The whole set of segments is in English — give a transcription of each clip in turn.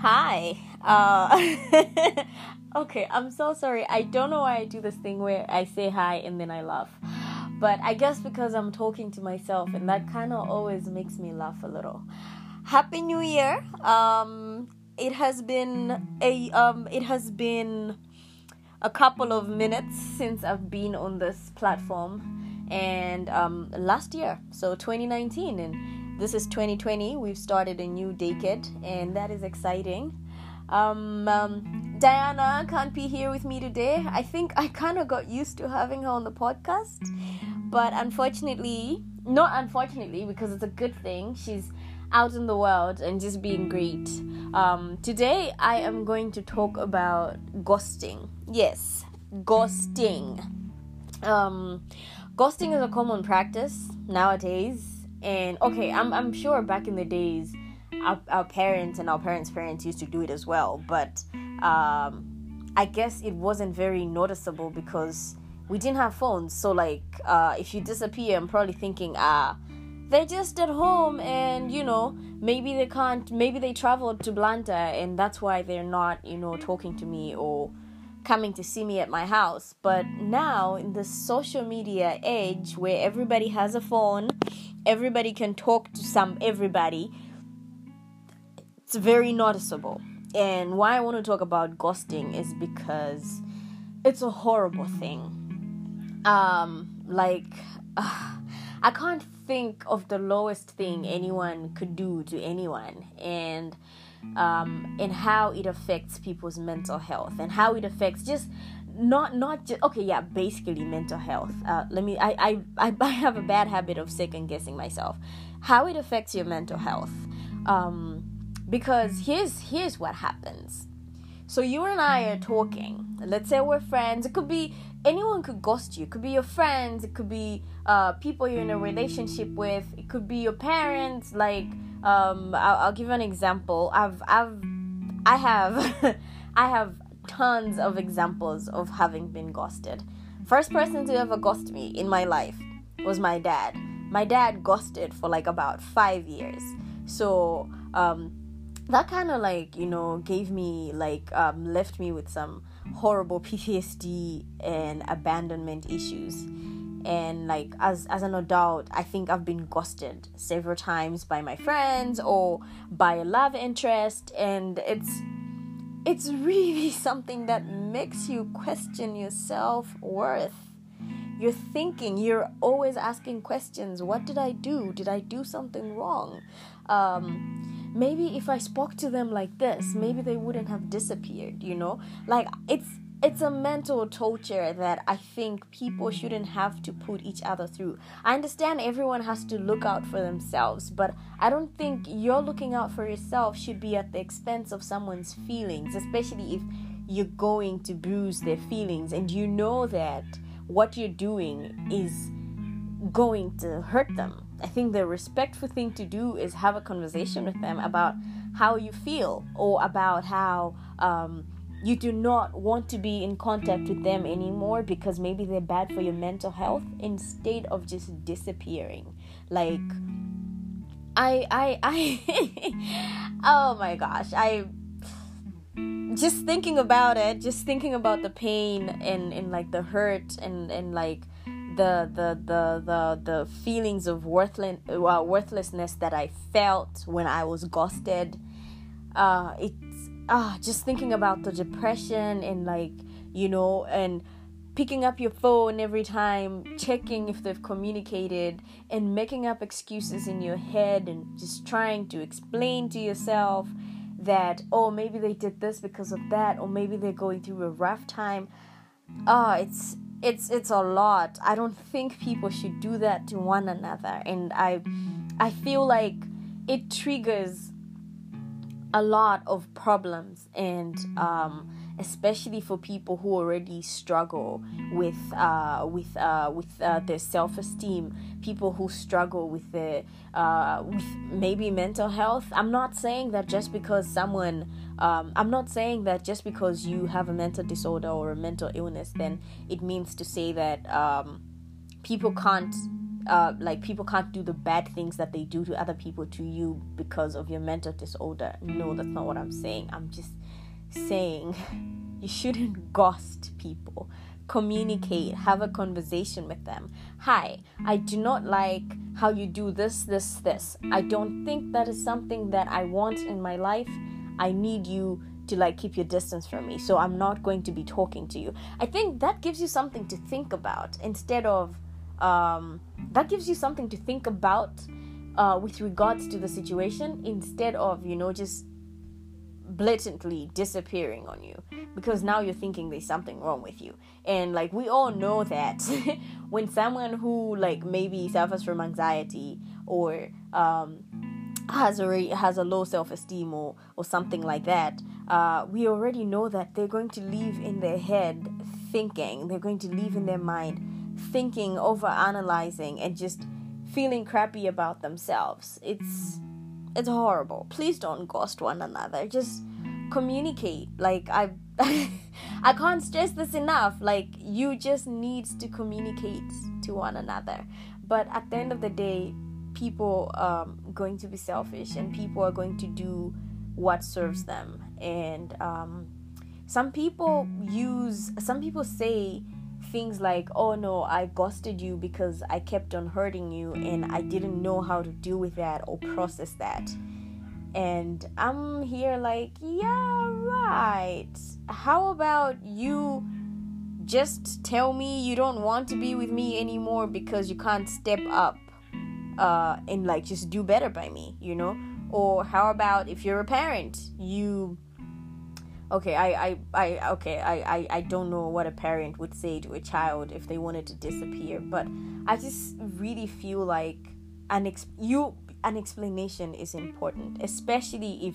Hi. Uh, okay, I'm so sorry. I don't know why I do this thing where I say hi and then I laugh. But I guess because I'm talking to myself and that kind of always makes me laugh a little. Happy New Year. Um it has been a um it has been a couple of minutes since I've been on this platform and um last year, so 2019 and this is 2020. We've started a new decade, and that is exciting. Um, um, Diana can't be here with me today. I think I kind of got used to having her on the podcast, but unfortunately, not unfortunately, because it's a good thing, she's out in the world and just being great. Um, today, I am going to talk about ghosting. Yes, ghosting. Um, ghosting is a common practice nowadays and okay, I'm I'm sure back in the days, our, our parents and our parents' parents used to do it as well. But um, I guess it wasn't very noticeable because we didn't have phones. So like, uh, if you disappear, I'm probably thinking, ah, they're just at home, and you know, maybe they can't, maybe they traveled to Blanta, and that's why they're not, you know, talking to me or coming to see me at my house. But now in the social media age where everybody has a phone everybody can talk to some everybody it's very noticeable. And why i want to talk about ghosting is because it's a horrible thing. Um like uh, i can't think of the lowest thing anyone could do to anyone and um and how it affects people's mental health and how it affects just not not just okay yeah basically mental health. Uh, let me I, I i have a bad habit of second guessing myself. How it affects your mental health. Um because here's here's what happens. So you and i are talking. Let's say we're friends. It could be anyone could ghost you. It could be your friends. It could be uh, people you're in a relationship with. It could be your parents. Like um I'll, I'll give you an example. I've i've i have i have tons of examples of having been ghosted. First person to ever ghost me in my life was my dad. My dad ghosted for like about five years. So um, that kind of like you know gave me like um, left me with some horrible PTSD and abandonment issues. And like as as an adult, I think I've been ghosted several times by my friends or by a love interest, and it's it's really something that makes you question your self worth. You're thinking, you're always asking questions. What did I do? Did I do something wrong? Um, maybe if I spoke to them like this, maybe they wouldn't have disappeared, you know? Like, it's it's a mental torture that I think people shouldn't have to put each other through. I understand everyone has to look out for themselves, but I don't think your looking out for yourself should be at the expense of someone's feelings, especially if you're going to bruise their feelings and you know that what you're doing is going to hurt them. I think the respectful thing to do is have a conversation with them about how you feel or about how um, you do not want to be in contact with them anymore because maybe they're bad for your mental health instead of just disappearing. Like i i i oh my gosh i just thinking about it just thinking about the pain and and like the hurt and and like the the the the, the feelings of worthless worthlessness that i felt when i was ghosted uh it ah just thinking about the depression and like you know and picking up your phone every time checking if they've communicated and making up excuses in your head and just trying to explain to yourself that oh maybe they did this because of that or maybe they're going through a rough time. Ah it's it's it's a lot. I don't think people should do that to one another. And i i feel like it triggers a lot of problems and um, especially for people who already struggle with uh, with uh, with uh, their self esteem, people who struggle with their uh, with maybe mental health. I'm not saying that just because someone um, I'm not saying that just because you have a mental disorder or a mental illness, then it means to say that um, people can't uh, like people can't do the bad things that they do to other people to you because of your mental disorder. No, that's not what I'm saying. I'm just saying you shouldn't ghost people. Communicate, have a conversation with them. Hi, I do not like how you do this, this, this. I don't think that is something that I want in my life. I need you to like keep your distance from me. So I'm not going to be talking to you. I think that gives you something to think about instead of um, that gives you something to think about uh, with regards to the situation instead of you know just blatantly disappearing on you. Because now you're thinking there's something wrong with you. And like we all know that when someone who like maybe suffers from anxiety or um has a has a low self-esteem or or something like that uh we already know that they're going to live in their head thinking. They're going to live in their mind thinking, over analyzing, and just feeling crappy about themselves. It's it's horrible. Please don't ghost one another. Just communicate. Like I I can't stress this enough. Like you just need to communicate to one another. But at the end of the day, people are um, going to be selfish and people are going to do what serves them. And um, some people use some people say things like, oh no, I ghosted you because I kept on hurting you and I didn't know how to deal with that or process that. And I'm here like, yeah, right. How about you just tell me you don't want to be with me anymore because you can't step up uh, and like just do better by me, you know? Or how about if you're a parent, you okay I, I i okay I, I i don't know what a parent would say to a child if they wanted to disappear but i just really feel like an ex- you an explanation is important especially if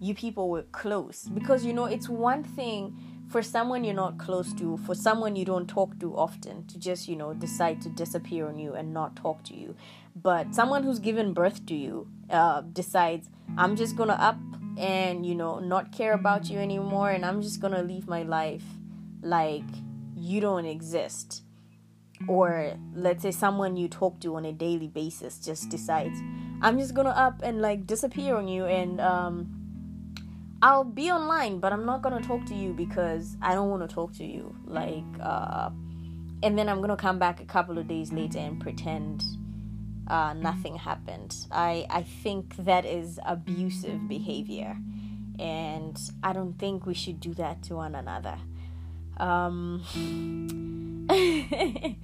you people were close. Because you know it's one thing for someone you're not close to for someone you don't talk to often to just you know decide to disappear on you and not talk to you. But someone who's given birth to you uh, decides i'm just gonna up and you know not care about you anymore and i'm just gonna leave my life like you don't exist. Or let's say someone you talk to on a daily basis just decides i'm just gonna up and like disappear on you and um i'll be online but i'm not gonna talk to you because i don't want to talk to you. Like uh and then i'm gonna come back a couple of days later and pretend uh, nothing happened. I, I think that is abusive behavior, and I don't think we should do that to one another. Um,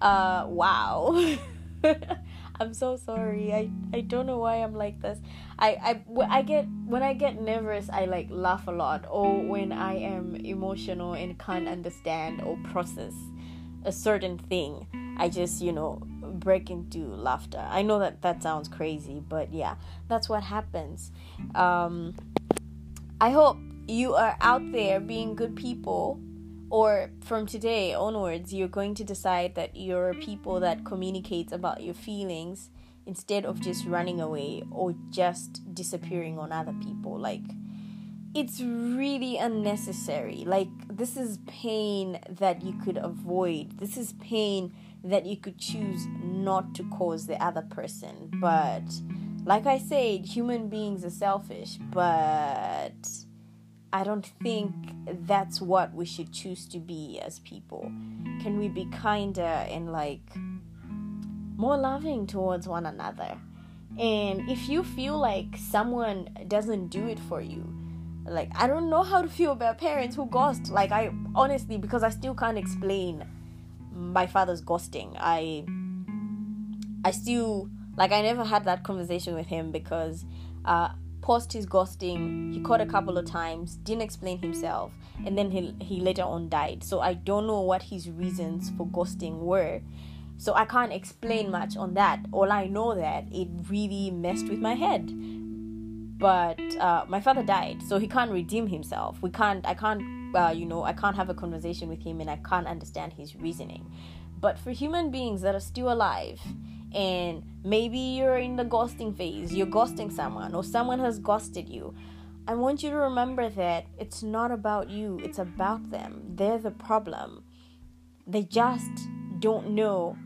uh, wow. I'm so sorry. I, I don't know why I'm like this. I, I, I get when I get nervous, I like laugh a lot, or when I am emotional and can't understand or process a certain thing, I just you know break into laughter. I know that that sounds crazy, but yeah, that's what happens. Um, I hope you are out there being good people, or from today onwards, you're going to decide that you're people that communicates about your feelings instead of just running away or just disappearing on other people. Like, it's really unnecessary. Like, this is pain that you could avoid. This is pain that you could choose not to cause the other person. But like I said, human beings are selfish, but I don't think that's what we should choose to be as people. Can we be kinder and like more loving towards one another? And if you feel like someone doesn't do it for you, like I don't know how to feel about parents who ghost. Like I honestly because I still can't explain my father's ghosting. I I still like I never had that conversation with him because uh post his ghosting he caught a couple of times didn't explain himself and then he he later on died. So i don't know what his reasons for ghosting were. So i can't explain much on that. All i know that it really messed with my head. But uh, my father died so he can't redeem himself. We can't i can't uh, you know, I can't have a conversation with him and I can't understand his reasoning. But for human beings that are still alive, and maybe you're in the ghosting phase, you're ghosting someone, or someone has ghosted you, I want you to remember that it's not about you, it's about them. They're the problem. They just don't know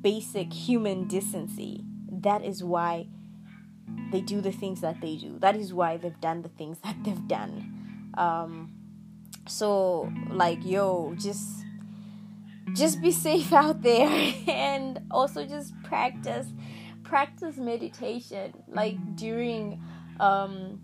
basic human decency. That is why they do the things that they do. That is why they've done the things that they've done. Um, so like yo, just just be safe out there and also just practice practice meditation like during um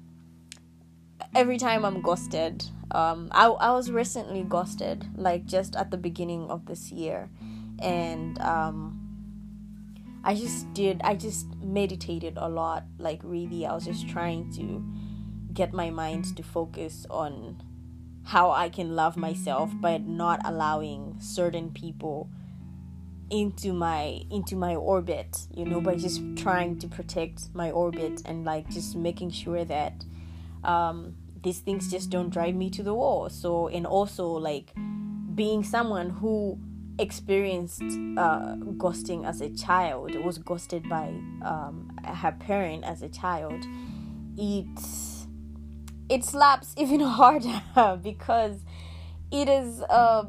every time I'm ghosted. Um, I, I was recently ghosted, like just at the beginning of this year, and um, I just did, I just meditated a lot. Like, really, I was just trying to get my mind to focus on how I can love myself, by not allowing certain people into my into my orbit you know by just trying to protect my orbit and like just making sure that um these things just don't drive me to the wall. So and also like being someone who experienced uh, ghosting as a child was ghosted by um, her parent as a child it it slaps even harder because it is a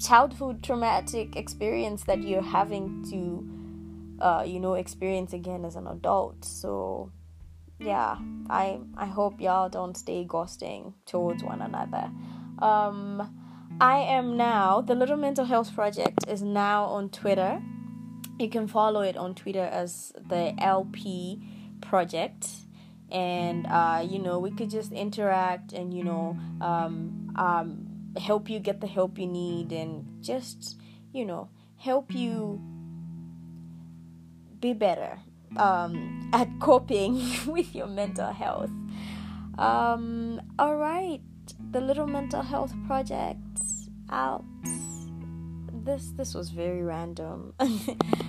childhood traumatic experience that you're having to uh, you know experience again as an adult so yeah, I I hope y'all don't stay ghosting towards one another. Um, I am now the Little Mental Health Project is now on Twitter. You can follow it on Twitter as the LP Project, and uh, you know we could just interact and you know um, um, help you get the help you need and just you know help you be better um, at coping with your mental health. Um, all right, the Little Mental Health Project out. This this was very random.